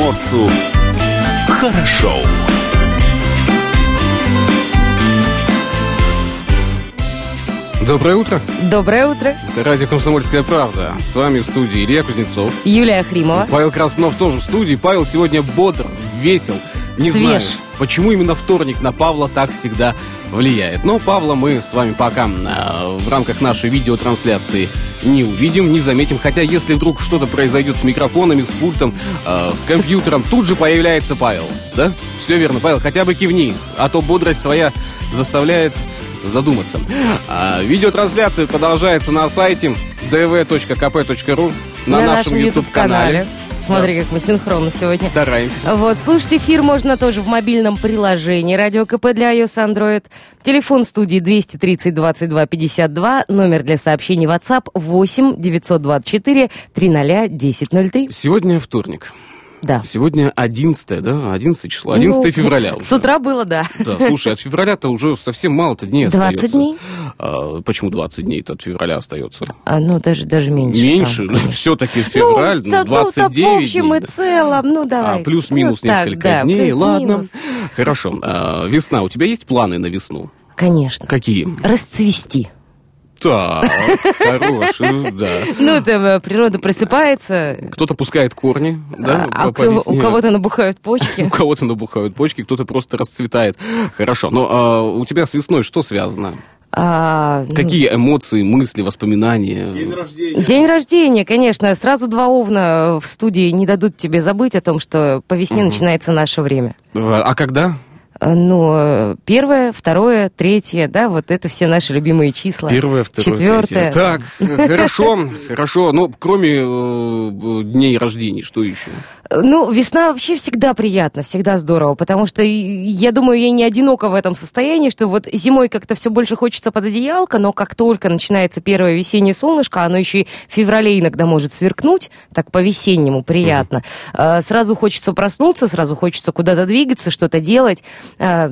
Приморцу хорошо. Доброе утро. Доброе утро. Это радио «Комсомольская правда». С вами в студии Илья Кузнецов. Юлия Хримова. Павел Краснов тоже в студии. Павел сегодня бодр, весел. Не Свеж. знаю, почему именно вторник на Павла так всегда влияет. Но Павла мы с вами пока э, в рамках нашей видеотрансляции не увидим, не заметим. Хотя если вдруг что-то произойдет с микрофонами, с пультом, э, с компьютером, тут же появляется Павел. Да? Все верно, Павел, хотя бы кивни, а то бодрость твоя заставляет задуматься. А, видеотрансляция продолжается на сайте dv.kp.ru на, нашем YouTube-канале. Смотри, как мы синхронно сегодня. Стараемся. Вот, слушать эфир можно тоже в мобильном приложении Радио КП для iOS Android. Телефон студии 230 22 52, номер для сообщений WhatsApp 8 924 300 1003. Сегодня вторник. Да. Сегодня 11, да? 11 число. 11 Ну, февраля. уже. С утра было, да. Да, слушай, от февраля-то уже совсем мало-то дней 20 остается. дней? А, почему 20 дней-то от февраля остается? А, ну, даже, даже меньше. Меньше? правда. Все-таки февраль, ну, да, ну, ну, да, 29 в общем дней. и да. целом, ну, давай. А, плюс-минус Ну, так, несколько да, дней. Ладно. Хорошо. А, весна. У тебя есть планы на весну? Конечно. Какие? Расцвести. Так, хороший, да. Ну, это э, природа просыпается, Кто-то пускает корни, да, а у, весне. у кого-то набухают У почки. кого-то набухают почки, кто-то просто расцветает. Хорошо. Но а, у тебя с весной что связано? А, ну, Какие эмоции, мысли, воспоминания? День рождения, конечно. Сразу два овна в студии не дадут тебе забыть о том, что по весне начинается наше время. А когда? Ну, э, первое, второе, третье, да, вот это все наши любимые числа. Первое, второе, Четвертое. третье. Так, хорошо, хорошо. Но кроме э, дней рождений, что еще? Ну, весна вообще всегда приятно, всегда здорово, потому что я думаю, я не одинока в этом состоянии, что вот зимой как-то все больше хочется под одеялко, но как только начинается первое весеннее солнышко, оно еще и в феврале иногда может сверкнуть, так по-весеннему приятно. А, Сразу хочется проснуться, сразу хочется куда-то двигаться, что-то делать. А,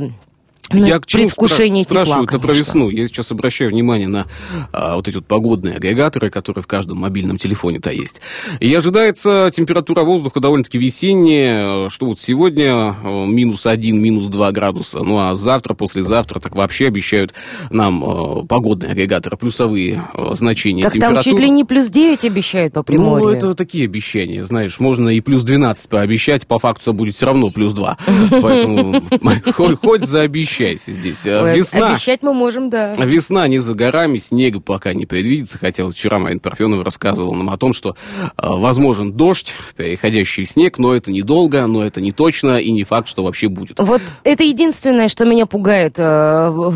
ну, Я к чему предвкушение спра- спрашиваю тепла, это про весну. Я сейчас обращаю внимание на а, вот эти вот погодные агрегаторы, которые в каждом мобильном телефоне-то есть. И ожидается температура воздуха довольно-таки весенняя, э, что вот сегодня э, минус 1, минус 2 градуса, ну а завтра, послезавтра так вообще обещают нам э, погодные агрегаторы, плюсовые э, значения Так там температуры. чуть ли не плюс 9 обещают по Приморью. Ну, это такие обещания, знаешь, можно и плюс 12 пообещать, по факту будет все равно плюс 2. Поэтому хоть, хоть заобещайся здесь. А Ой, Весна, Обещать мы можем, да. весна не за горами, снега пока не предвидится, хотя вот вчера Марина Парфенова рассказывала нам о том, что э, возможен дождь, переходящий в снег, но это недолго, но это не точно и не факт, что вообще будет. Вот это единственное, что меня пугает э,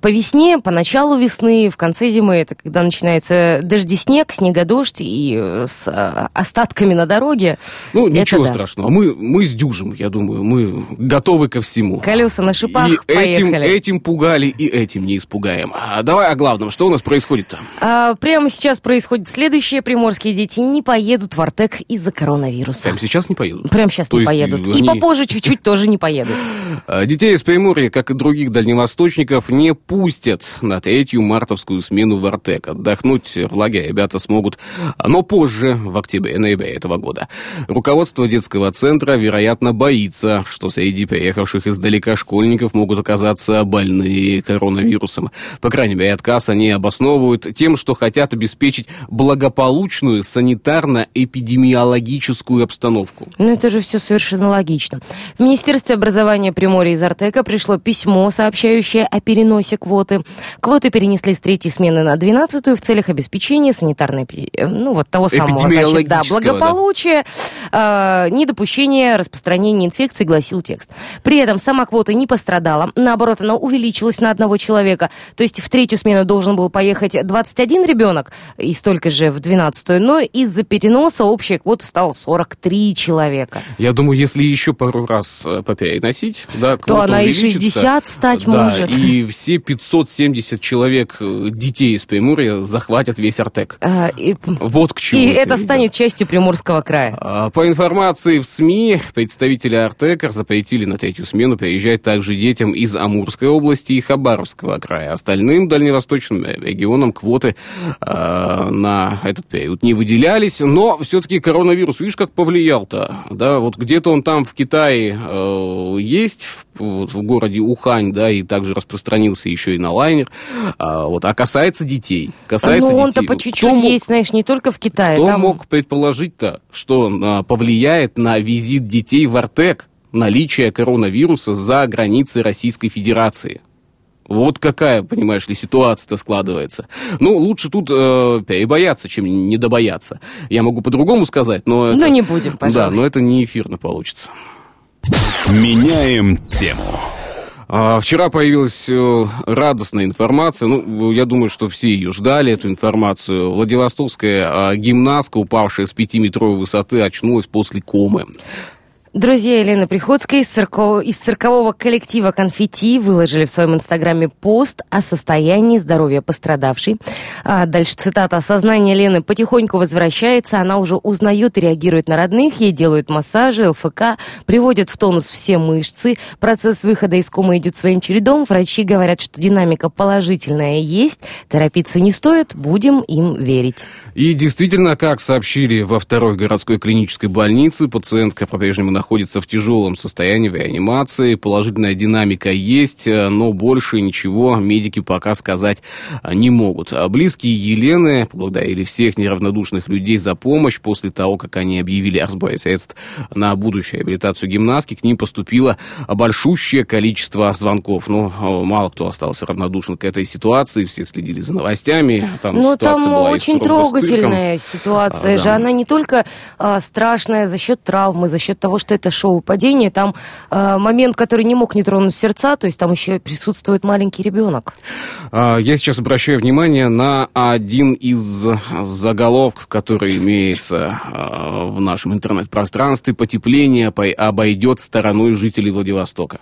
по весне, по началу весны, в конце зимы, это когда начинается дожди, снег, снега-дождь и э, с э, остатками на дороге. Ну, Это ничего да. страшного. Мы, мы сдюжим, я думаю, мы готовы ко всему. Колеса на шипах, И этим, поехали. этим пугали, и этим не испугаем. А давай о главном. Что у нас происходит-то? А, прямо сейчас происходит следующее. Приморские дети не поедут в Артек из-за коронавируса. Прямо сейчас не поедут? Прямо сейчас То не поедут. они- И попозже чуть-чуть тоже не поедут. А, Детей из Приморья, как и других дальневосточников, не пустят на третью мартовскую смену в Артек. Отдохнуть в лагере ребята смогут, но позже, в октябре-ноябре этого года. Руководство детского центра, вероятно, боится, что среди приехавших издалека школьников могут оказаться больные коронавирусом. По крайней мере, отказ они обосновывают тем, что хотят обеспечить благополучную санитарно-эпидемиологическую обстановку. Ну, это же все совершенно логично. В Министерстве образования Приморья из Артека пришло письмо, сообщающее о переносе квоты. Квоты перенесли с третьей смены на двенадцатую в целях обеспечения санитарной, э, ну, вот того самого, значит, да, Эпидемиологического, да. благополучия, э, недопущения распространения инфекции, гласил текст. При этом сама квота не пострадала, наоборот, она увеличилась на одного человека. То есть в третью смену должен был поехать 21 ребенок и столько же в двенадцатую, но из-за переноса общая квота стала 43 человека. Я думаю, если еще пару раз э, попереносить, да, То она и увеличится, 60 стать да, может. и все 570 человек э, детей из Приморья захватят весь Артек. А, и Вот к чему. и это ребят. станет частью Приморского края. А, По информации в СМИ, представители Артека запретили на третью смену приезжать также детям детям из Амурской области и Хабаровского края. Остальным дальневосточным регионам квоты э, на этот период не выделялись, но все-таки коронавирус, видишь, как повлиял-то, да, вот где-то он там в Китае э, есть, вот, в городе Ухань, да, и также распространился еще и на лайнер, а, вот, а касается детей, касается ну, он-то по чуть-чуть мог, есть, знаешь, не только в Китае. Кто там... мог предположить-то, что а, повлияет на визит детей в Артек, наличие коронавируса за границей Российской Федерации? Вот какая, понимаешь ли, ситуация-то складывается. Ну, лучше тут э, и бояться, чем не добояться. Я могу по-другому сказать, но... Ну, не будем, пожалуйста. Да, но это не эфирно получится. Меняем тему. А, вчера появилась э, радостная информация. Ну, я думаю, что все ее ждали, эту информацию. Владивостокская а, гимнастка, упавшая с пятиметровой высоты, очнулась после комы. Друзья Елены Приходской из, цирко... из циркового коллектива «Конфетти» выложили в своем инстаграме пост о состоянии здоровья пострадавшей. А дальше цитата. «Сознание Лены потихоньку возвращается, она уже узнает и реагирует на родных, ей делают массажи, ЛФК, приводят в тонус все мышцы. Процесс выхода из комы идет своим чередом. Врачи говорят, что динамика положительная есть, торопиться не стоит, будем им верить». И действительно, как сообщили во второй городской клинической больнице, пациентка по-прежнему находится находится в тяжелом состоянии в реанимации. Положительная динамика есть, э, но больше ничего медики пока сказать э, не могут. А близкие Елены поблагодарили всех неравнодушных людей за помощь после того, как они объявили о сборе средств на будущую реабилитацию гимнастки. К ним поступило большущее количество звонков. Но ну, мало кто остался равнодушен к этой ситуации. Все следили за новостями. Там ну, там была очень трогательная ситуация а, же. Да. Она не только а, страшная за счет травмы, за счет того, что это шоу падения, там э, момент, который не мог не тронуть сердца, то есть там еще присутствует маленький ребенок. А, я сейчас обращаю внимание на один из заголовков, который имеется э, в нашем интернет-пространстве. Потепление обойдет стороной жителей Владивостока.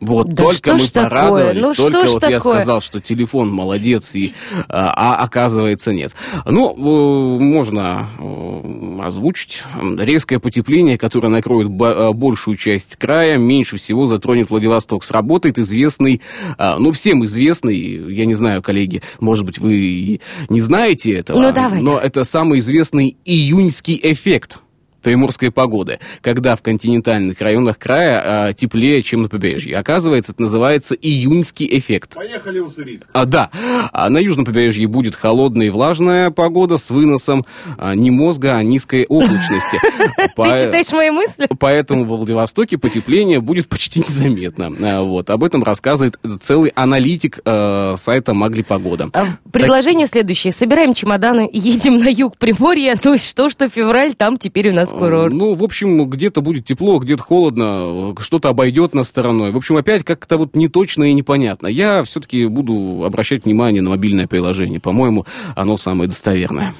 Вот да только мы порадовались, ну, только вот такое? я сказал, что телефон молодец, и, а, а оказывается нет. Ну, э, можно э, озвучить. Резкое потепление, которое накроет э, большую часть края, меньше всего затронет Владивосток. Сработает известный, ну, всем известный, я не знаю, коллеги, может быть, вы не знаете этого, ну, давай. но это самый известный июньский эффект приморской погоды, когда в континентальных районах края а, теплее, чем на побережье. Оказывается, это называется июньский эффект. Поехали, Уссурийск. А, да. А на южном побережье будет холодная и влажная погода с выносом а, не мозга, а низкой облачности. Ты читаешь мои мысли? Поэтому в Владивостоке потепление будет почти незаметно. А, вот. Об этом рассказывает целый аналитик а, сайта Магли Погода. Предложение следующее. Собираем чемоданы, едем на юг Приморья. Ну что, что февраль, там теперь у нас курорт. Ну, в общем, где-то будет тепло, где-то холодно, что-то обойдет нас стороной. В общем, опять как-то вот не точно и непонятно. Я все-таки буду обращать внимание на мобильное приложение. По-моему, оно самое достоверное.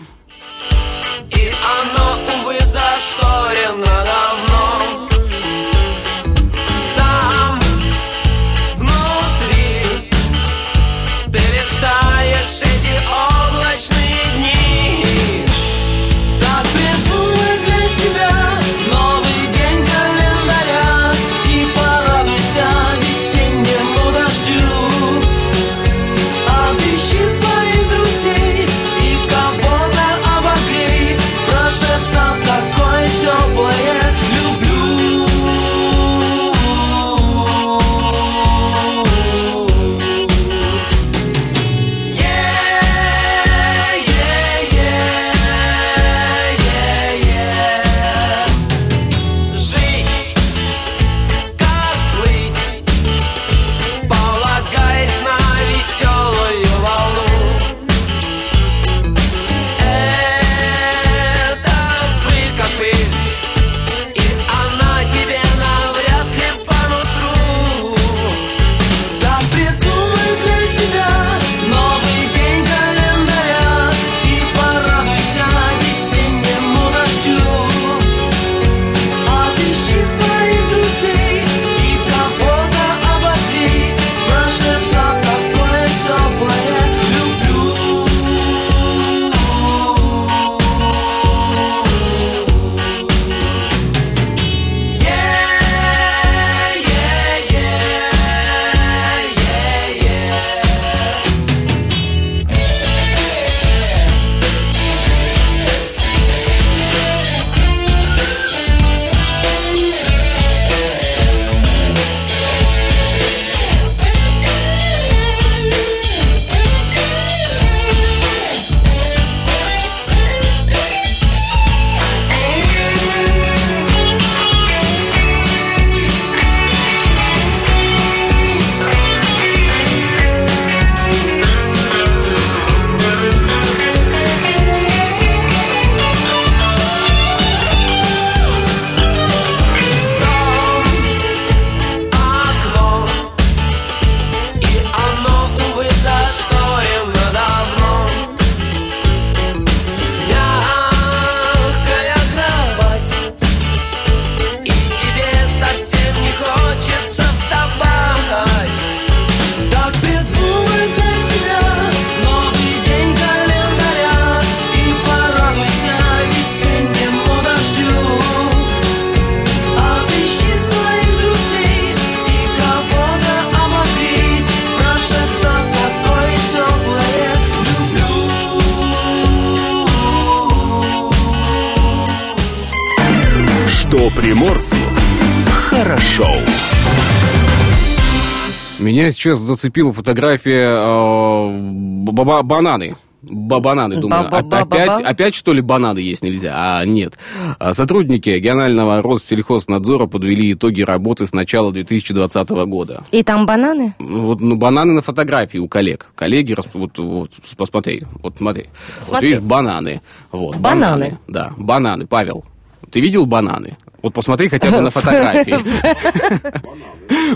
Сейчас зацепила фотография э, ба- бананы. Ба- бананы, думаю. Ба-ба-ба-ба-ба. Опять, опять, что ли, бананы есть нельзя? А, нет. А, Сотрудники регионального Россельхознадзора подвели итоги работы с начала 2020 года. И там бананы? Вот ну, бананы на фотографии у коллег. Коллеги, вот, вот посмотри, вот смотри. Вот Смотри. видишь, бананы. Вот, Бананы. Да, бананы. Павел, ты видел бананы? Вот посмотри хотя бы на фотографии.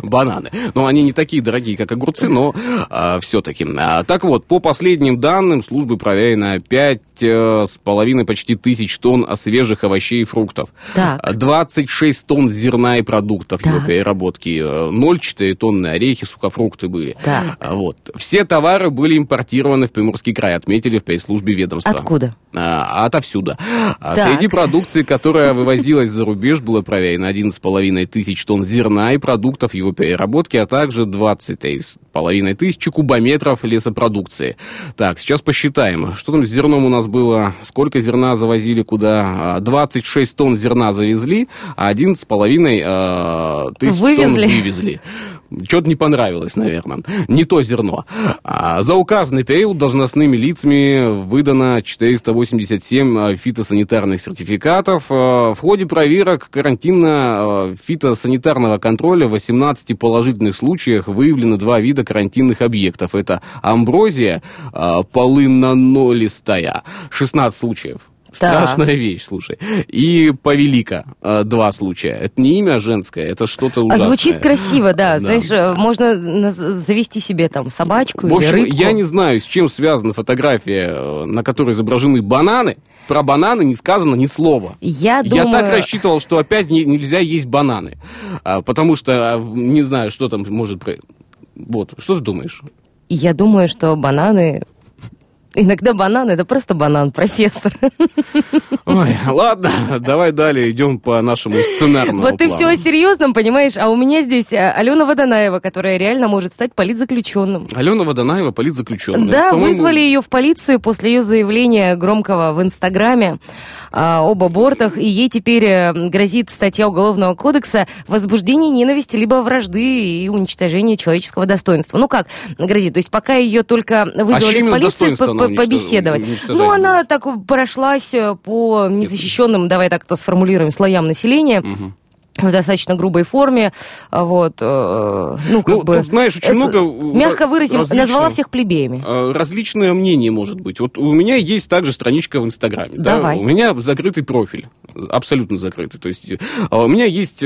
Бананы. Ну, они не такие дорогие, как огурцы, но все-таки. так вот, по последним данным, службы проверено 5 э, с половиной почти тысяч тонн свежих овощей и фруктов. Так. А 26 тонн зерна и продуктов его Так. переработки. э, 0,4 тонны орехи, сухофрукты были. Так. А, Вот. Все товары были импортированы в Приморский край, отметили в пресс-службе ведомства. Откуда? А, отовсюду. А Так. Среди продукции, которая вывозилась за рубеж, было проверено 11,5 тысяч тонн зерна и продуктов его переработки, а также 20,5 тысяч кубометров лесопродукции. Так, сейчас посчитаем. Что там с зерном у нас было? Сколько зерна завозили куда? А, 26 тонн зерна завезли, а 11,5 э, тысяч тонн Вывезли. Что-то не понравилось, наверное. Не то зерно. А, за указанный период должностными лицами выдано 487 а, фитосанитарных сертификатов. А, В ходе проверок карантинно-фитосанитарного контроля в 18 положительных случаях выявлено два вида карантинных объектов. Это амброзия полынонолистая, 16 случаев. Страшная вещь, слушай. И повелика, а, два случая. Это не имя женское, это что-то А ужасное. звучит красиво, да. Да. Знаешь, э, можно завести себе там собачку В общем, или рыбку. я не знаю, с чем связана фотография, э, на которой изображены бананы. Про бананы не сказано ни слова. Я Я думаю... так рассчитывал, что опять не- нельзя есть бананы. А, потому что не знаю, что там может... Вот, что ты думаешь? Я думаю, что бананы... Иногда банан это просто банан, профессор. Ой, ладно, давай далее идем по нашему сценарному Вот ты плану. все о серьезном, понимаешь? А у меня здесь э, Алена Водонаева, которая реально может стать политзаключенным. Алена Водонаева, политзаключенная. Да, вызвали ее в полицию после ее заявления громкого в Инстаграме а, об абортах, и ей теперь э, грозит статья Уголовного кодекса возбуждение ненависти либо вражды и уничтожение человеческого достоинства. Ну как грозит? То есть пока ее только вызвали чье в полицию по- по- побеседовать. Ну, она так прошлась э, по незащищенным, давай так это сформулируем, слоям населения. В достаточно грубой форме, а вот, э, ну, как Ну, бы... тут, знаешь, очень много, Мягко э, выразим, различных- назвала всех плебеями. Э, Различное мнение может быть. Вот у меня есть также страничка в Инстаграме. да. Давай. У меня закрытый профиль. Абсолютно закрытый. То есть э, у меня есть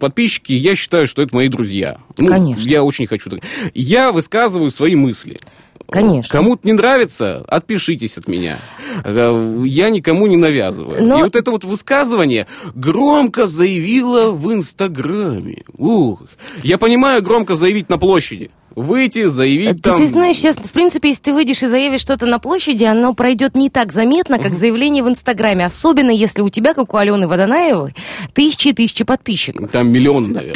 подписчики, я считаю, что это мои друзья. Ну, Конечно. Я очень хочу. Я высказываю свои мысли. Конечно. Кому-то не нравится, отпишитесь от меня. Я никому не навязываю. Но- И вот это вот высказывание громко заявила в Инстаграме. Ух. Я понимаю, громко заявить на площади. Выйти, заявить там... ты знаешь, сейчас, в принципе, если ты выйдешь и заявишь что-то на площади, оно пройдет не так заметно, как заявление в Инстаграме. Особенно, если у тебя, как у Алены Водонаевой, тысячи и тысячи подписчиков. Там миллионы, наверное.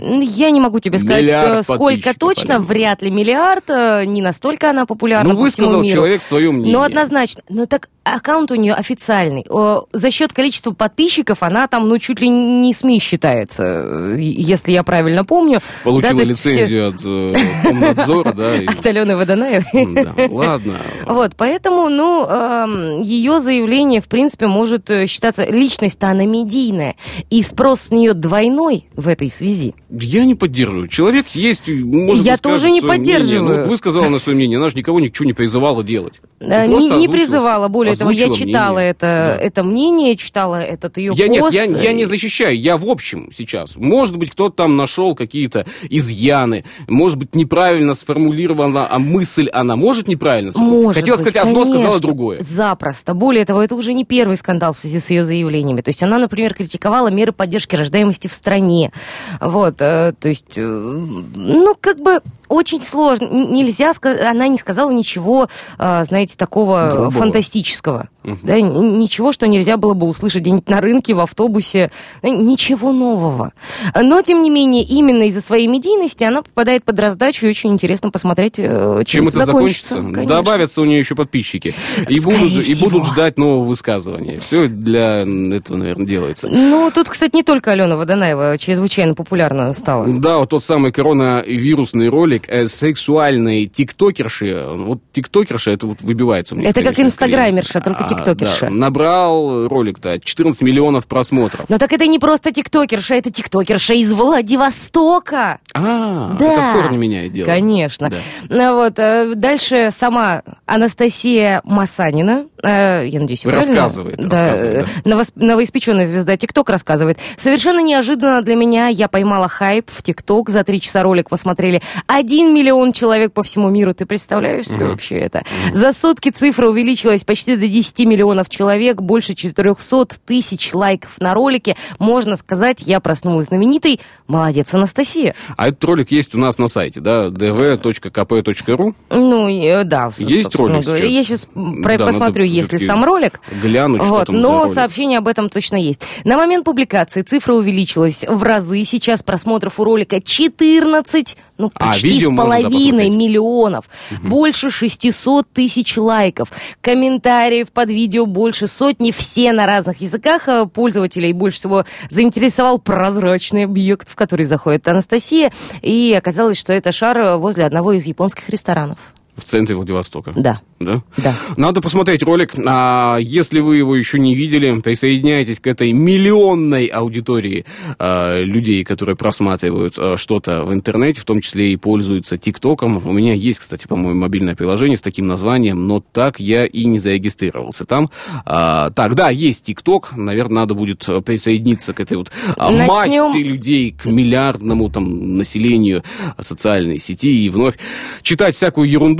да. М, Я не могу тебе сказать, Миллиард э, сколько точно, вряд ли миллиард, э, не настолько она популярна Ну, по высказал миру. человек свое мнение. Ну, однозначно. Но так аккаунт у нее официальный. За счет количества подписчиков она там, ну, чуть ли не СМИ считается, э, если я правильно помню. Получила Да, все- лицензию от Комнадзора, да. От Алены Водонаевой. Ладно. Вот, поэтому, ну, эм, ее заявление, в принципе, может э, считаться... Личность-то она медийная, и спрос с нее двойной в этой связи. Я не поддерживаю. Человек есть, может Я тоже не мнение. поддерживаю. Ну, вот высказала на свое мнение, она же никого ничего не призывала делать. Э, Ну, Не, не призывала, более того, я читала мнение. это, Да. это мнение, читала этот ее Я, нет, пост. я, я не защищаю, я в общем сейчас. Может быть, кто-то там нашел какие-то изъяны, может быть, неправильно сформулирована а мысль, она может неправильно сформулировать? Может Хотела быть, сказать одно, сказала конечно. другое. Запросто. Более того, это уже не первый скандал в связи с ее заявлениями. То есть она, например, критиковала меры поддержки рождаемости в стране. Вот, э, то есть, э, ну, как бы очень сложно. Нельзя сказать, она не сказала ничего, а, знаете, такого Грубого. фантастического. Мгм. Да, ничего, что нельзя было бы услышать где-нибудь на рынке, в автобусе. Ничего нового. Но, тем не менее, именно из-за своей медийности она попадает под раздачу, и очень интересно посмотреть, э, Чем это закончится? Конечно. Добавятся у нее еще подписчики. И Скорее будут, и всего. будут ждать нового высказывания. Все для этого, наверное, делается. Ну, тут, кстати, не только Алена Водонаева чрезвычайно популярна стала. Да, вот тот самый коронавирусный ролик э, сексуальной тиктокерши. Вот тиктокерша, это вот выбивается у меня. Это как инстаграмерша, только А, тиктокерша. да, набрал ролик-то 14 миллионов просмотров. Но так это не просто тиктокерша, это тиктокерша из Владивостока. А, Да. это в корне меняет дело. Конечно. Да. Ну вот, э, дальше сама Анастасия Масанина, э, я надеюсь, правильно? Рассказывает, Да, рассказывает, э, новос- новоиспеченная звезда ТикТок рассказывает. Совершенно неожиданно для меня я поймала хайп в ТикТок. За три часа ролик посмотрели один миллион человек по всему миру. Ты представляешь себе Мгм. вообще это? За сутки цифра увеличилась почти до 10 миллионов человек, больше 400 тысяч лайков на ролике. Можно сказать, я проснулась знаменитой. Молодец, Анастасия. А этот ролик есть у нас на сайте, да, dv.kp.ru. Ну, э, да, Есть ролик говоря. сейчас? Я сейчас Да, посмотрю, есть ли сам ролик. Глянуть, что Вот, там за но сообщение об этом точно есть. На момент публикации цифра увеличилась в разы. Сейчас просмотров у ролика 14, ну, А, почти видео половиной миллионов. Больше 600 тысяч лайков. Комментариев под видео больше сотни. Все на разных языках. Э, Пользователей больше всего заинтересовал прозрачный объект, в который заходит Анастасия. И оказалось, что это шар э, возле одного из японских ресторанов. В центре Владивостока. Да, Да? да. Надо посмотреть ролик. А, если вы его еще не видели, присоединяйтесь к этой миллионной аудитории а, людей, которые просматривают а, что-то в интернете, в том числе и пользуются ТикТоком. У меня есть, кстати, по-моему, мобильное приложение с таким названием, но так я и не зарегистрировался там. А, так, да, есть ТикТок. Наверное, надо будет а, присоединиться к этой вот а, Начнем. массе людей, к миллиардному там населению социальной сети и вновь читать всякую ерундустику.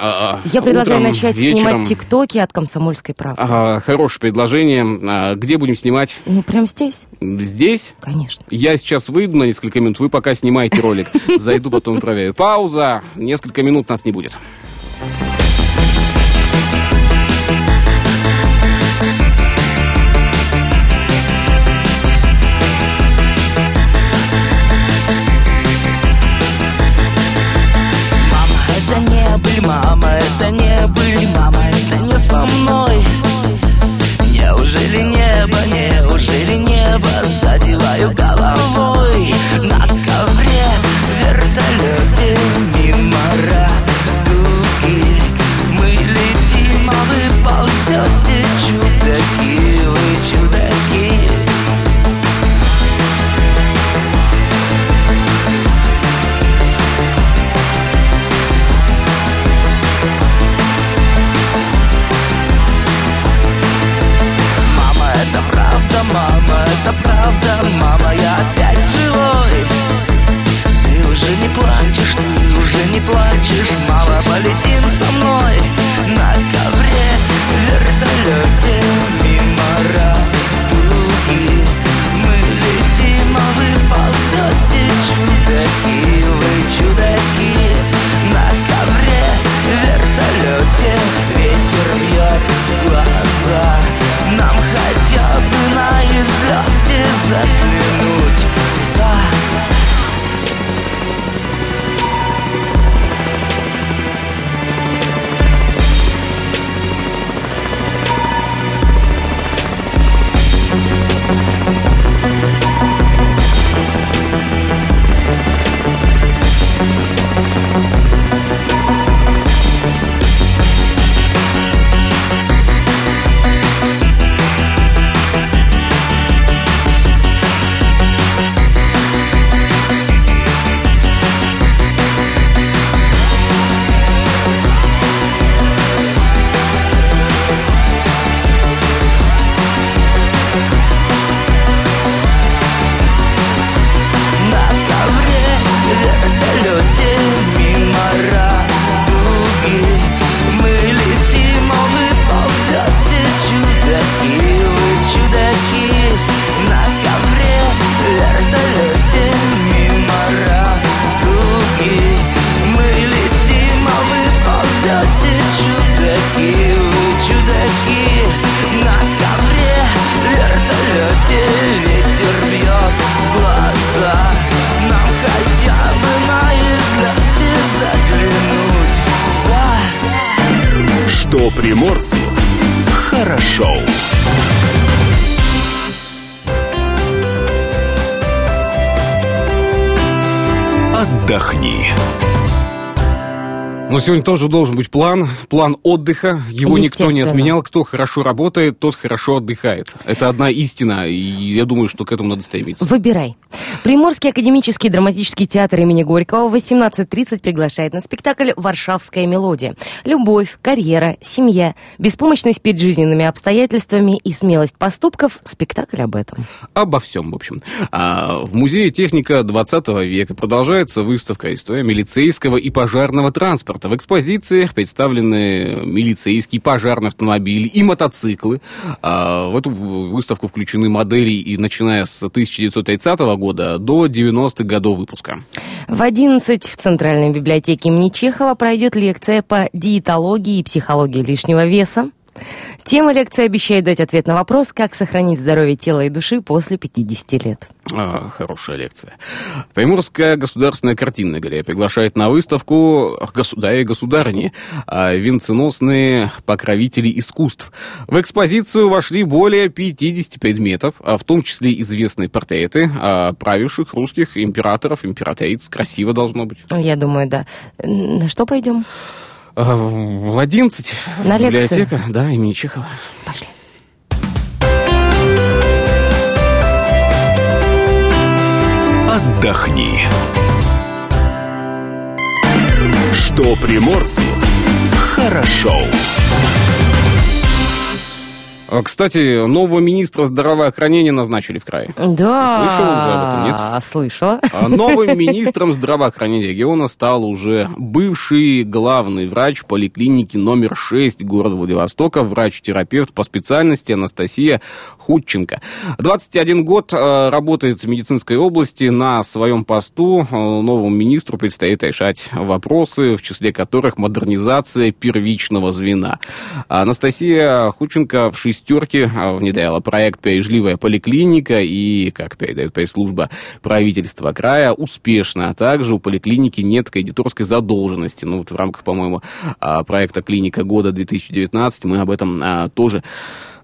А, Я предлагаю утром, начать вечером. снимать тиктоки от комсомольской правды. Ага, хорошее предложение. А, где будем снимать? Ну, прям здесь, Здесь? конечно. Я сейчас выйду на несколько минут, вы пока снимаете ролик. Зайду, потом проверю. Пауза. Несколько минут нас не будет. Мама, сегодня тоже должен быть план, план отдыха. Его никто не отменял. Кто хорошо работает, тот хорошо отдыхает. Это одна истина, и я думаю, что к этому надо стремиться. Выбирай. Приморский академический драматический театр имени Горького в 18.30 приглашает на спектакль «Варшавская мелодия». Любовь, карьера, семья, беспомощность перед жизненными обстоятельствами и смелость поступков – спектакль об этом. Обо всем, в общем. А, в Музее техника 20 века продолжается выставка «История милицейского и пожарного транспорта». В экспозициях представлены милицейские пожарные автомобили и мотоциклы. А, в эту выставку включены модели, и начиная с 1930 года до 90-х годов выпуска. В 11 в Центральной библиотеке имени Чехова пройдет лекция по диетологии и психологии лишнего веса. Тема лекции обещает дать ответ на вопрос, как сохранить здоровье тела и души после 50 лет. А, хорошая лекция. Приморская государственная картинная галерея приглашает на выставку государя и государыни, а, венценосные покровители искусств. В экспозицию вошли более 50 предметов, а в том числе известные портреты а, правивших русских императоров, императриц. Красиво должно быть. Я думаю, да. На что пойдем? А, В 11 На лекцию? библиотека, да, имени Чехова. Пошли. Отдохни. Что приморцу хорошо. А, а, кстати, нового министра здравоохранения назначили в крае. Да. Слышала уже об этом, нет? А, слышала. А новым министром здравоохранения региона стал уже бывший главный врач поликлиники номер 6 города Владивостока, врач-терапевт по специальности Анастасия Худченко. 21 год работает в медицинской области. На своем посту новому министру предстоит решать вопросы, в числе которых модернизация первичного звена. Анастасия Худченко в 60 шестерки а, внедряла проект «Бережливая поликлиника» и, как передает пресс-служба правительства края, успешно. А также у поликлиники нет кредиторской задолженности. Ну, вот в рамках, по-моему, а, проекта «Клиника года 2019» мы об этом а, тоже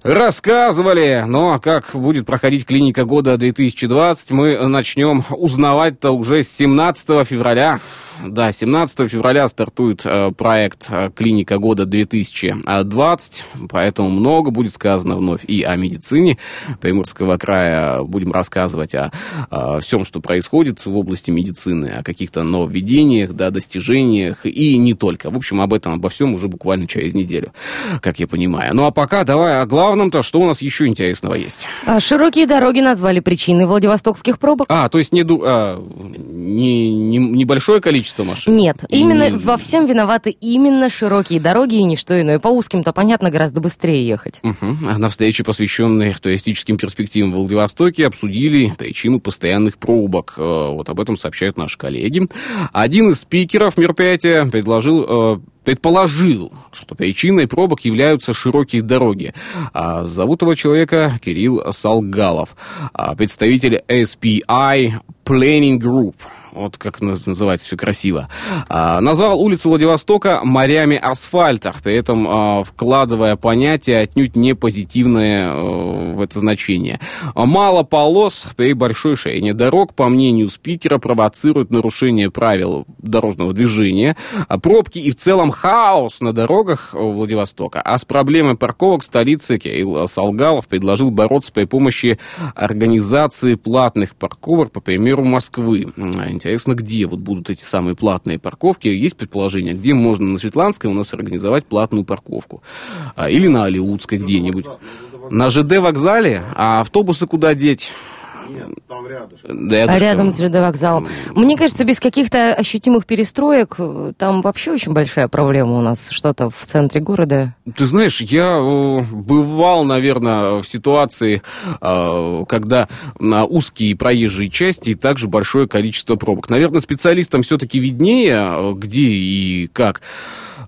рассказывали. Но как будет проходить клиника года 2020, мы начнем узнавать-то уже с 17 февраля. Да, 17 февраля стартует э, проект э, «Клиника года 2020», поэтому много будет сказано вновь и о медицине Приморского края. Будем рассказывать о, о всем, что происходит в области медицины, о каких-то нововведениях, да, достижениях и не только. В общем, об этом, обо всем уже буквально через неделю, как я понимаю. Ну а пока давай о главном-то, что у нас еще интересного есть. А, Широкие дороги назвали причиной владивостокских пробок. А, то есть не, а, не, не- небольшое количество машин? Нет, И именно во всем виноваты именно широкие дороги и ничто иное. По узким-то, понятно, гораздо быстрее ехать. Мгм. А На встрече, посвященной туристическим перспективам в Владивостоке, обсудили причину постоянных пробок. Э, Вот об этом сообщают наши коллеги. Один из спикеров мероприятия предложил э, предположил, что причиной пробок являются широкие дороги. А зовут его человека Кирилл Салгалов, а представитель SPI Planning Group. Вот как наз- называется все красиво. А, назвал улицу Владивостока морями асфальта, при этом а, вкладывая понятие отнюдь не позитивное э, в это значение. Мало полос при большой ширине дорог, по мнению спикера, провоцируют нарушение правил дорожного движения, пробки и в целом хаос на дорогах Владивостока. А с проблемой парковок столицы Кирилл Салгалов предложил бороться при помощи организации платных парковок, по примеру Москвы. Интересно, где вот будут эти самые платные парковки? Есть предположение, где можно на Светланской у нас организовать платную парковку? А, Или на Алиутской где-нибудь? На ЖД вокзале? А автобусы куда деть? Да, А рядом с ЖД вокзалом. Мне кажется, без каких-то ощутимых перестроек э, там вообще очень большая проблема у нас. Что-то в центре города. Ты знаешь, я э, бывал, наверное, в ситуации, э, когда на узкие проезжие части и также большое количество пробок. Наверное, специалистам все-таки виднее, где и как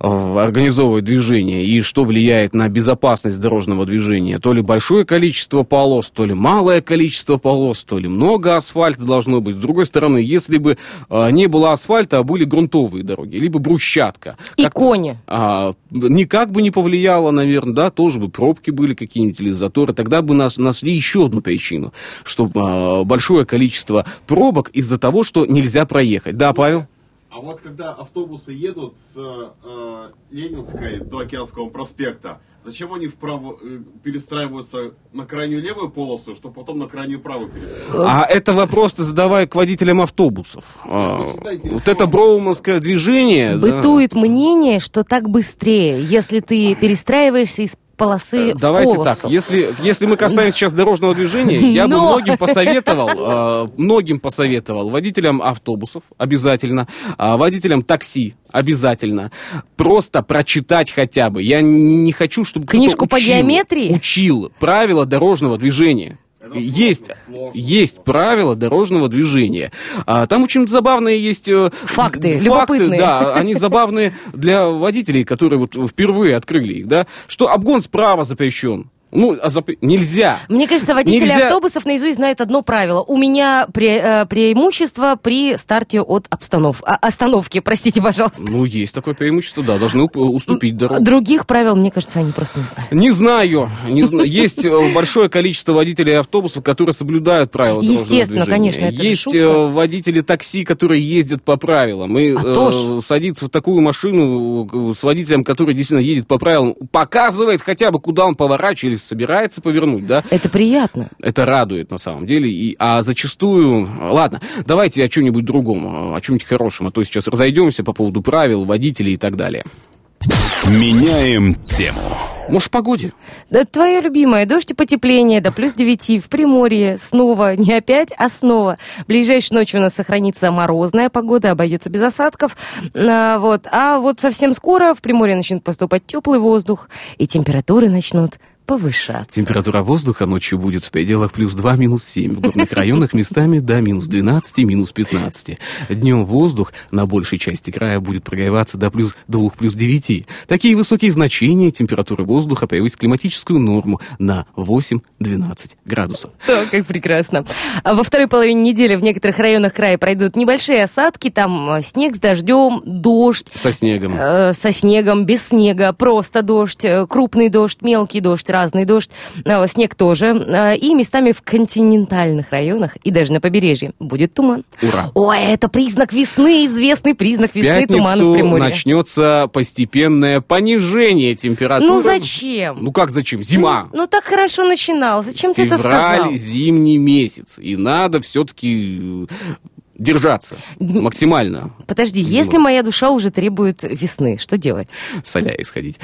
организовывать движение и что влияет на безопасность дорожного движения. То ли большое количество полос, то ли малое количество полос, то ли много асфальта должно быть. С другой стороны, если бы э, не было асфальта, а были грунтовые дороги, либо брусчатка. И кони. А, никак бы не повлияло, наверное, да, тоже бы пробки были какие-нибудь или заторы. Тогда бы нас, нашли еще одну причину, что а, большое количество пробок из-за того, что нельзя проехать. Да, Павел? А вот когда автобусы едут с э, Ленинской до Океанского проспекта, зачем они вправо э, перестраиваются на крайнюю левую полосу, чтобы потом на крайнюю правую перестраиваться? А это вопрос ты задавай к водителям автобусов. А, вот это броуманское движение... да. Бытует мнение, что так быстрее, если ты перестраиваешься из полосы Э, в Давайте полосу. так, если, если мы касаемся сейчас дорожного движения, я бы Но. многим посоветовал, э, многим посоветовал, водителям автобусов обязательно, а водителям такси обязательно, просто прочитать хотя бы. Я не не хочу, чтобы Книжку по учил- геометрии? Учил правила дорожного движения. Есть, есть правила дорожного движения. А, там очень забавные есть э, Факты, факты, любопытные. да, они забавные для водителей, которые вот впервые открыли их, да, что обгон справа запрещен. Ну, а зап- нельзя. Мне кажется, водители Нельзя- автобусов наизусть знают одно правило. У меня пре- э, преимущество при старте от обстанов... а- остановки. Простите, пожалуйста. Ну, есть такое преимущество, да, должны уп- уступить дорогу. Других правил, мне кажется, они просто не знают. Не знаю, не знаю. Есть э, большое количество водителей автобусов, которые соблюдают правила Естественно, конечно, это Есть э, водители такси, которые ездят по правилам. И А э, садиться в такую машину э, с водителем, который действительно едет по правилам, показывает хотя бы, куда он поворачивает или собирается повернуть, да? Это приятно. Это радует на самом деле. И, а зачастую... Ладно, давайте о чем-нибудь другом, о чем-нибудь хорошем, а то сейчас разойдемся по поводу правил, водителей и так далее. Меняем тему. Может, в погоде? Да, твое любимое, дождь и потепление до плюс 9 в Приморье. Снова, не опять, а снова. Ближайшей ночью у нас сохранится морозная погода, обойдется без осадков. А, вот. а вот совсем скоро в Приморье начнет поступать теплый воздух, и температуры начнут повышаться. Температура воздуха ночью будет в пределах плюс 2, минус 7. В горных районах местами до минус 12, минус 15. Днем воздух на большей части края будет прогреваться до плюс 2, плюс 9. Такие высокие значения температуры воздуха превысят климатическую норму на 8-12 градусов. То, как прекрасно. А во второй половине недели в некоторых районах края пройдут небольшие осадки, там э, снег с дождем, дождь, Со снегом. э, со снегом, без снега, просто дождь, э, крупный дождь, мелкий дождь, разный дождь, э, снег тоже. Э, И местами в континентальных районах и даже на побережье будет туман. Ура! Ой, это признак весны, известный признак весны тумана в Приморье. начнется постепенное понижение температуры. Ну зачем? Ну как зачем? Зима. Ну так хорошо начинал, зачем ты это сказал? Февраль, зимний месяц. И надо все-таки держаться максимально. Подожди, Видимо. если моя душа уже требует весны, что делать? в Соляе сходить.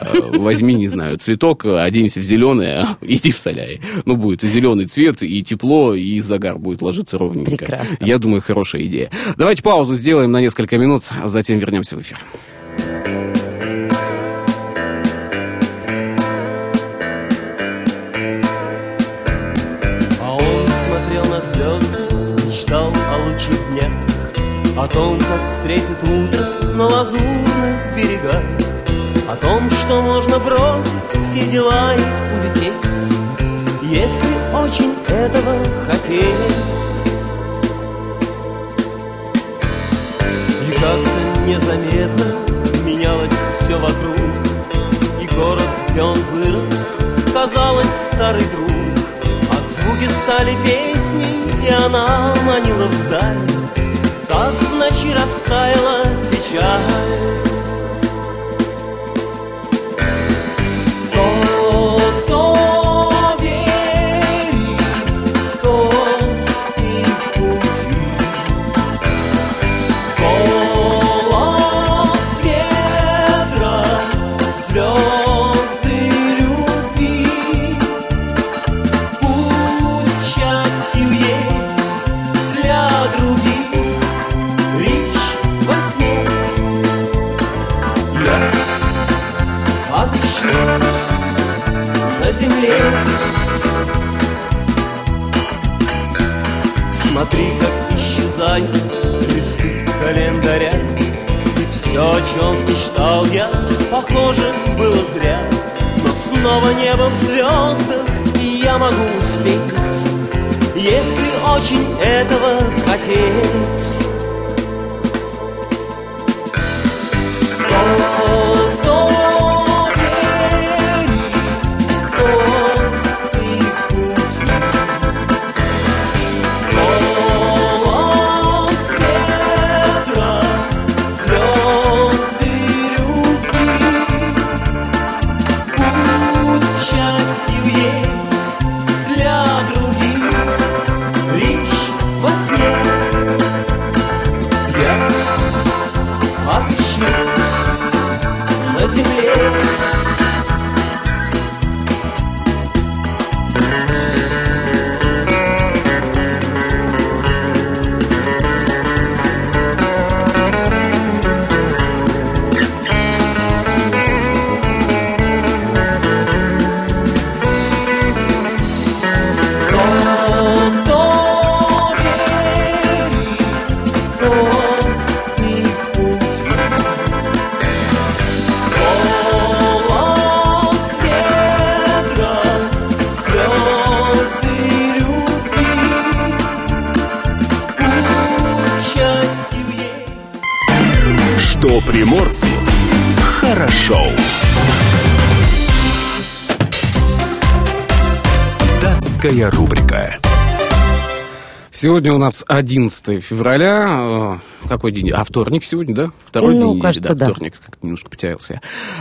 Э, Возьми, не знаю, цветок, оденься в зеленое, иди в Соляе. Ну, будет и зеленый цвет, и тепло, и загар будет ложиться ровненько. Прекрасно. Я думаю, хорошая идея. Давайте паузу сделаем на несколько минут, а затем вернемся в эфир. О том, как встретит утро на лазурных берегах, О том, что можно бросить все дела и улететь, Если очень этого хотеть. И как-то незаметно менялось все вокруг, И город, где он вырос, казалось старый друг. А звуки стали песней, и она манила вдаль. Так в ночи растаяла печаль. Смотри, как исчезают листы календаря. И все о чем мечтал я, похоже, было зря. Но снова небом в звездах я могу успеть Если очень этого хотеть Датская рубрика. Сегодня у нас 11 февраля. Э, Какой день? А, вторник сегодня, да? Второй Ну, день кажется, да. вторник. Как-то немножко потерялся. я.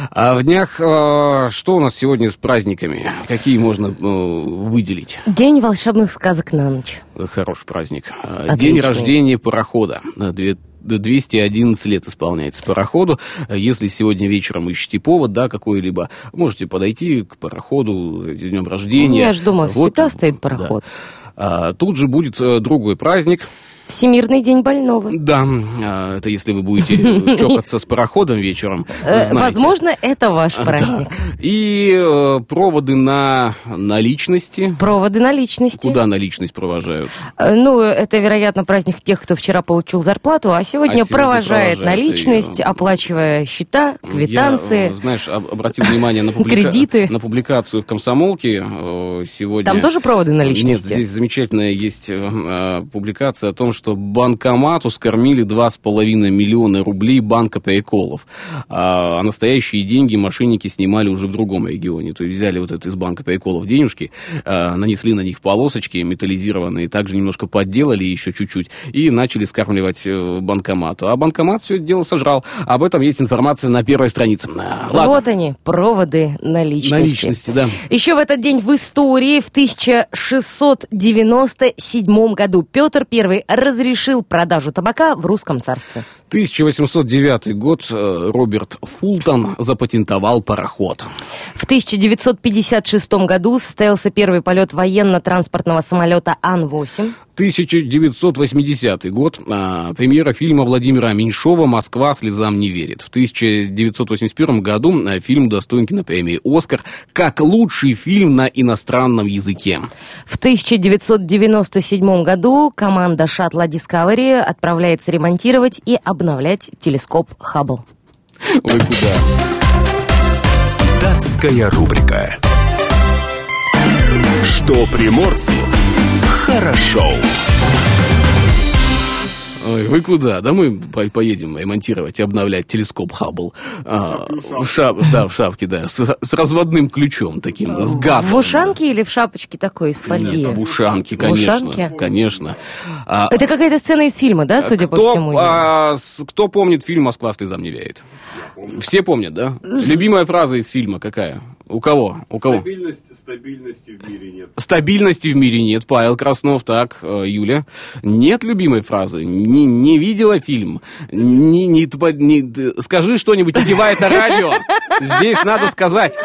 А в днях э, что у нас сегодня с праздниками? Какие можно э, выделить? День волшебных сказок на ночь. Хороший праздник. Отличный. День рождения парохода. Э, две- 211 лет исполняется пароходу. Если сегодня вечером ищете повод, да, какой-либо, можете подойти к пароходу с днем рождения. Ну, Я ж думаю, Вот, всегда стоит да. пароход. А, Тут же будет э, другой праздник. Всемирный день больного. Да, а, это если вы будете э, чокаться с пароходом вечером. Э. Возможно, это ваш праздник. И э, проводы на наличности. Проводы наличности. Куда наличность провожают? Ну, это, вероятно, праздник тех, кто вчера получил зарплату, а сегодня, А провожает наличность, оплачивая счета, квитанции. Знаешь, об- обратил внимание на, Кредиты. на публикацию в «Комсомолке» сегодня. Там тоже проводы наличности? Нет, здесь замечательная есть публикация о том, что банкомату скормили 2,5 миллиона рублей банка приколов. А, а настоящие деньги мошенники снимали уже в другом регионе. То есть взяли вот это из банка приколов денежки, э, нанесли на них полосочки металлизированные, также немножко подделали еще чуть-чуть и начали скармливать э, банкомату. А банкомат все это дело сожрал. Об этом есть информация на первой странице. А, Ладно. Вот они, проводы наличности. Наличности, да. Еще в этот день в истории в 1697 году Петр I разрешил продажу табака в русском царстве. 1809 год э, Роберт Фултон запатентовал пароход. В 1956 году состоялся первый полет военно-транспортного самолета Ан-8. 1980 год. а, премьера фильма Владимира Меньшова «Москва слезам не верит». В 1981 году а, фильм удостоен кинопремии «Оскар» как лучший фильм на иностранном языке. В 1997 году команда шаттла Discovery отправляется ремонтировать и обновлять телескоп Хаббл. Ой, куда? Датская рубрика. Что приморцу хорошо. Ой, вы куда? Да мы по- поедем ремонтировать и обновлять телескоп Хаббл. А, в шап- да, в шапке, да, с, с разводным ключом таким, с газом. В ушанке или в шапочке такой из фольги? Нет, в ушанке, В конечно. ушанке? Конечно. А, Это какая-то сцена из фильма, да, судя по кто, всему? а, кто помнит фильм «Москва слезам не верит»? Все помнят, да? Любимая фраза из фильма какая? У кого? У кого? Стабильность, стабильности в мире нет. Стабильности в мире нет. Павел Краснов, так, э, Юля. Нет любимой фразы. Не, не видела фильм. Не, не, тупо- не- скажи что-нибудь, кивай это радио. Здесь надо сказать.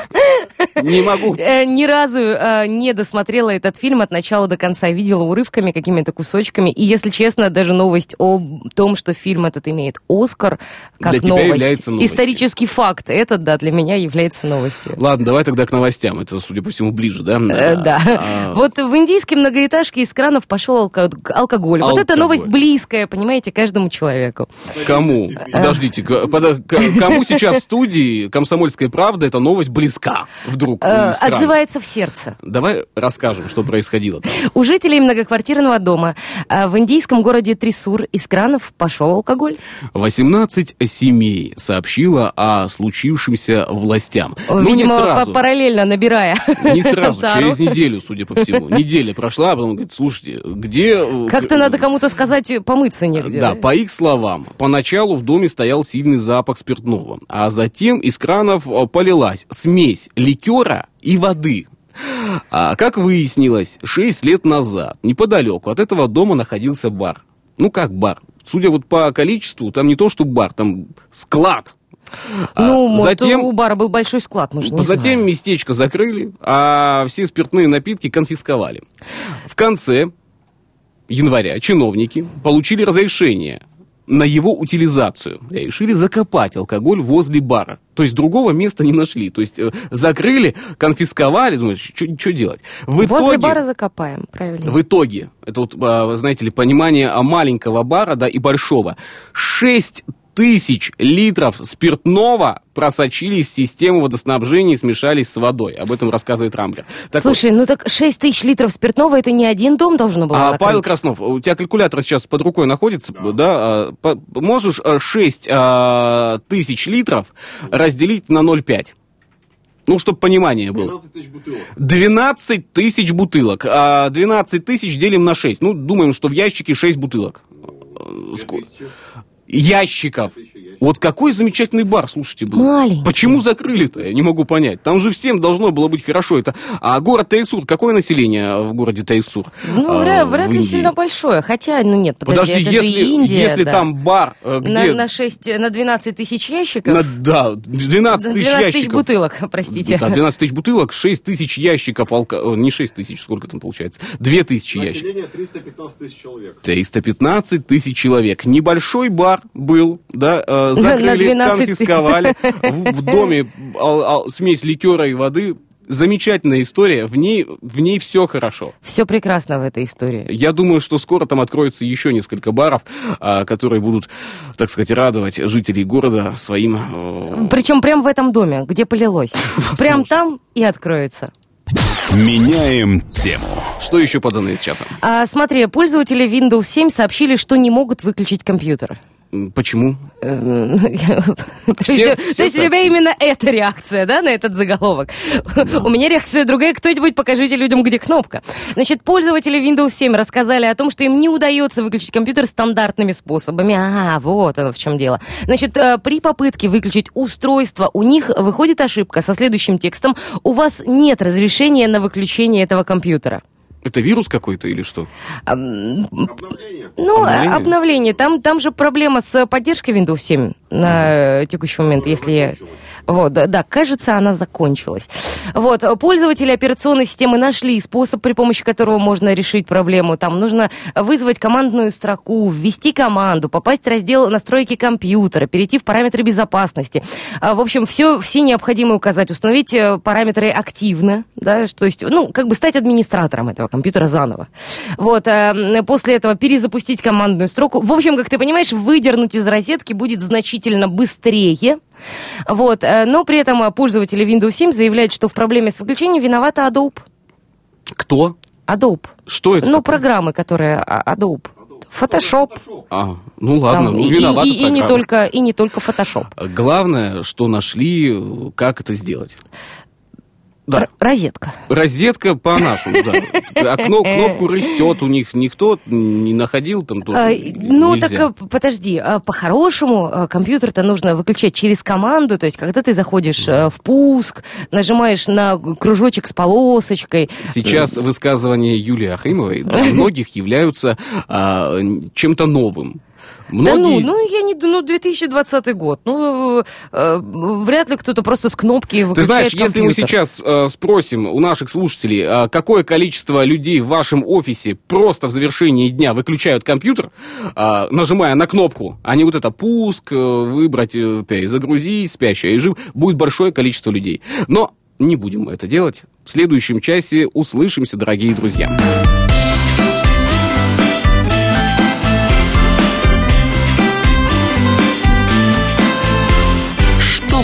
Не могу. Э, Ни разу э, не досмотрела этот фильм от начала до конца. Видела урывками, какими-то кусочками. И, если честно, даже новость о том, что фильм этот имеет Оскар, как Для тебя новость. является новостью. Исторический факт. Это, да, для меня является новостью. Ладно, давай тогда к новостям. Это, судя по всему, ближе, да? Э, Да. А, Вот в индийской многоэтажке из кранов пошел алко- алкоголь. Вот это Алкоголь. новость близкая, понимаете, каждому человеку. Кому? Подождите, к- кому сейчас в студии «Комсомольская правда» эта новость близка вдруг? Э? Отзывается в сердце. Давай расскажем, что происходило там. У жителей многоквартирного дома э, в индийском городе Трисур из кранов пошел алкоголь. 18 семей сообщило о случившемся властям. Ну, не Видимо, сразу. параллельно набирая. Не сразу, через неделю, судя по всему. Неделя прошла, а потом говорит, слушайте, где... э, Как-то надо кому-то сказать, э, помыться негде. Да, по их словам, поначалу в доме стоял сильный запах спиртного, а затем из кранов э, полилась смесь ликера и воды. А как выяснилось, 6 лет назад неподалеку от этого дома находился бар. Ну как бар? Судя вот по количеству, там не то что бар, там склад. Ну, А может, затем, у бара был большой склад, мы же не затем знаем. местечко закрыли, а все спиртные напитки конфисковали. В конце января чиновники получили разрешение на его утилизацию. И решили закопать алкоголь возле бара. То есть другого места не нашли. То есть э, закрыли, конфисковали, думают, что делать. В Возле итоге, бара закопаем, правильно. в итоге, это вот, а, знаете ли, понимание а, маленького бара, да, и большого. 6 тысяч литров спиртного просочились в систему водоснабжения и смешались с водой. Об этом рассказывает Рамблер. Так вот, Слушай, ну так 6 тысяч литров спиртного, это не один дом должно было а, накрыть? Павел Краснов, у тебя калькулятор сейчас под рукой находится, да? а, по- можешь 6 тысяч литров разделить на 0,5? Ну, чтобы понимание было. 12 тысяч бутылок. 12 тысяч бутылок. А 12 тысяч делим на 6. Ну, думаем, что в ящике 6 бутылок. Э, ско- 2000. Ящиков. Вот какой замечательный бар, слушайте, был. Маленький. Почему закрыли-то? Я не могу понять. Там же всем должно было быть хорошо. Это... А город Тайсур, какое население в городе Тайсур? Ну, а, вряд, ли сильно большое. Хотя, ну нет, подожди, Подожди, это же если, Индия. если да. там бар, э, где... на, на, 6, на 12 тысяч ящиков, на- да, 12 тысяч 12 тысяч ящиков. бутылок, простите. Да, 12 тысяч бутылок, 6 тысяч ящиков алко... о, Не 6 тысяч, сколько там получается? 2 тысячи ящиков. Население 315 тысяч человек. 315 тысяч человек. Небольшой бар был, да, э, закрыли, 12 тысяч. конфисковали. В, в доме смесь ликера и воды. Замечательная история, в ней, в ней все хорошо. Все прекрасно в этой истории. Я думаю, что скоро там откроется еще несколько баров, а, которые будут, так сказать, радовать жителей города своим... э, Причем прямо в этом доме, где полилось. Прям там и откроется. Меняем тему. Что еще под занавес часом? А, смотри, пользователи Windows 7 сообщили, что не могут выключить компьютер. Почему? То Все- есть все то есть у тебя именно эта реакция, да, на этот заголовок? У меня реакция другая. Кто-нибудь покажите людям, где кнопка. Значит, пользователи Windows 7 рассказали о том, что им не удается выключить компьютер стандартными способами. Ага, вот оно в чем дело. Значит, э, при попытке выключить устройство у них выходит ошибка со следующим текстом. У вас нет разрешения на выключение этого компьютера. Это вирус какой-то или что? Обновление. Ну, Обновление? обновление. Там, там же проблема с поддержкой Windows 7 на текущий момент, если я... Вот, да, кажется, она закончилась. Вот, пользователи операционной системы нашли способ, при помощи которого можно решить проблему. Там нужно вызвать командную строку, ввести команду, попасть в раздел настройки компьютера, перейти в параметры безопасности. А, В общем, все, все необходимые указать, установить э, параметры активно, да, что есть, ну, как бы стать администратором этого компьютера заново. Вот, а, после этого перезапустить командную строку. В общем, как ты понимаешь, выдернуть из розетки будет значительно быстрее. Вот, э, но при этом э, пользователи Windows 7 заявляют, что в проблеме с выключением виновата Adobe. Кто? Adobe. Что это? Ну, такое? программы, которые а, Adobe. Photoshop. А, ну ладно, Там, ну, и, виновата и- и не программа. только, и не только Photoshop. Главное, что нашли, э, как это сделать. Да, розетка. розетка по-нашему, да. А кно- кнопку ресет у них никто не находил там тоже А, ну, нельзя. так э, подожди, а, по-хорошему э, компьютер-то нужно выключать через команду, то есть когда ты заходишь э, в пуск, нажимаешь на кружочек с полосочкой. Сейчас высказывания Юлии Ахимовой для многих являются а, чем-то новым. Да ну, ну я не ну 2020 год, ну э, вряд ли кто-то просто с кнопки выключает Ты знаешь, компьютер. если мы сейчас э, спросим у наших слушателей, э, какое количество людей в вашем офисе просто в завершении дня выключают компьютер, э, нажимая на кнопку, а не вот это пуск, э, выбрать, э, загрузить, спящий режим, будет большое количество людей. Но не будем мы это делать. В следующем часе услышимся, дорогие друзья.